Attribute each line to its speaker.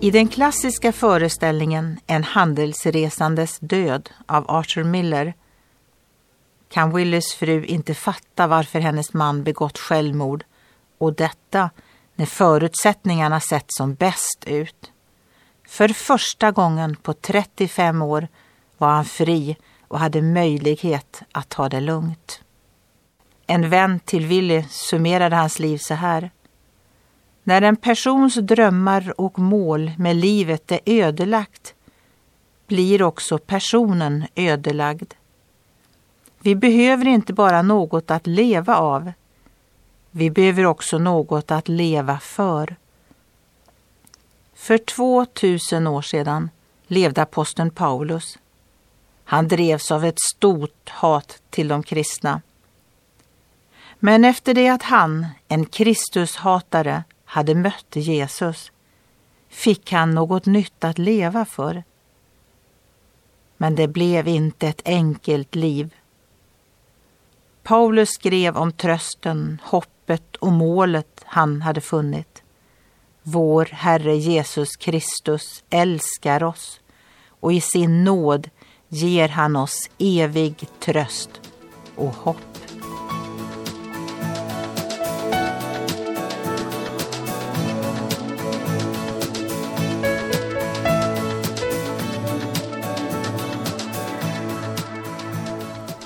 Speaker 1: I den klassiska föreställningen En handelsresandes död av Arthur Miller kan Willys fru inte fatta varför hennes man begått självmord och detta när förutsättningarna sett som bäst ut. För första gången på 35 år var han fri och hade möjlighet att ta det lugnt. En vän till Willy summerade hans liv så här. När en persons drömmar och mål med livet är ödelagt blir också personen ödelagd. Vi behöver inte bara något att leva av. Vi behöver också något att leva för. För 2000 år sedan levde aposteln Paulus. Han drevs av ett stort hat till de kristna. Men efter det att han, en Kristushatare, hade mött Jesus fick han något nytt att leva för. Men det blev inte ett enkelt liv. Paulus skrev om trösten, hoppet och målet han hade funnit. Vår Herre Jesus Kristus älskar oss och i sin nåd ger han oss evig tröst och hopp.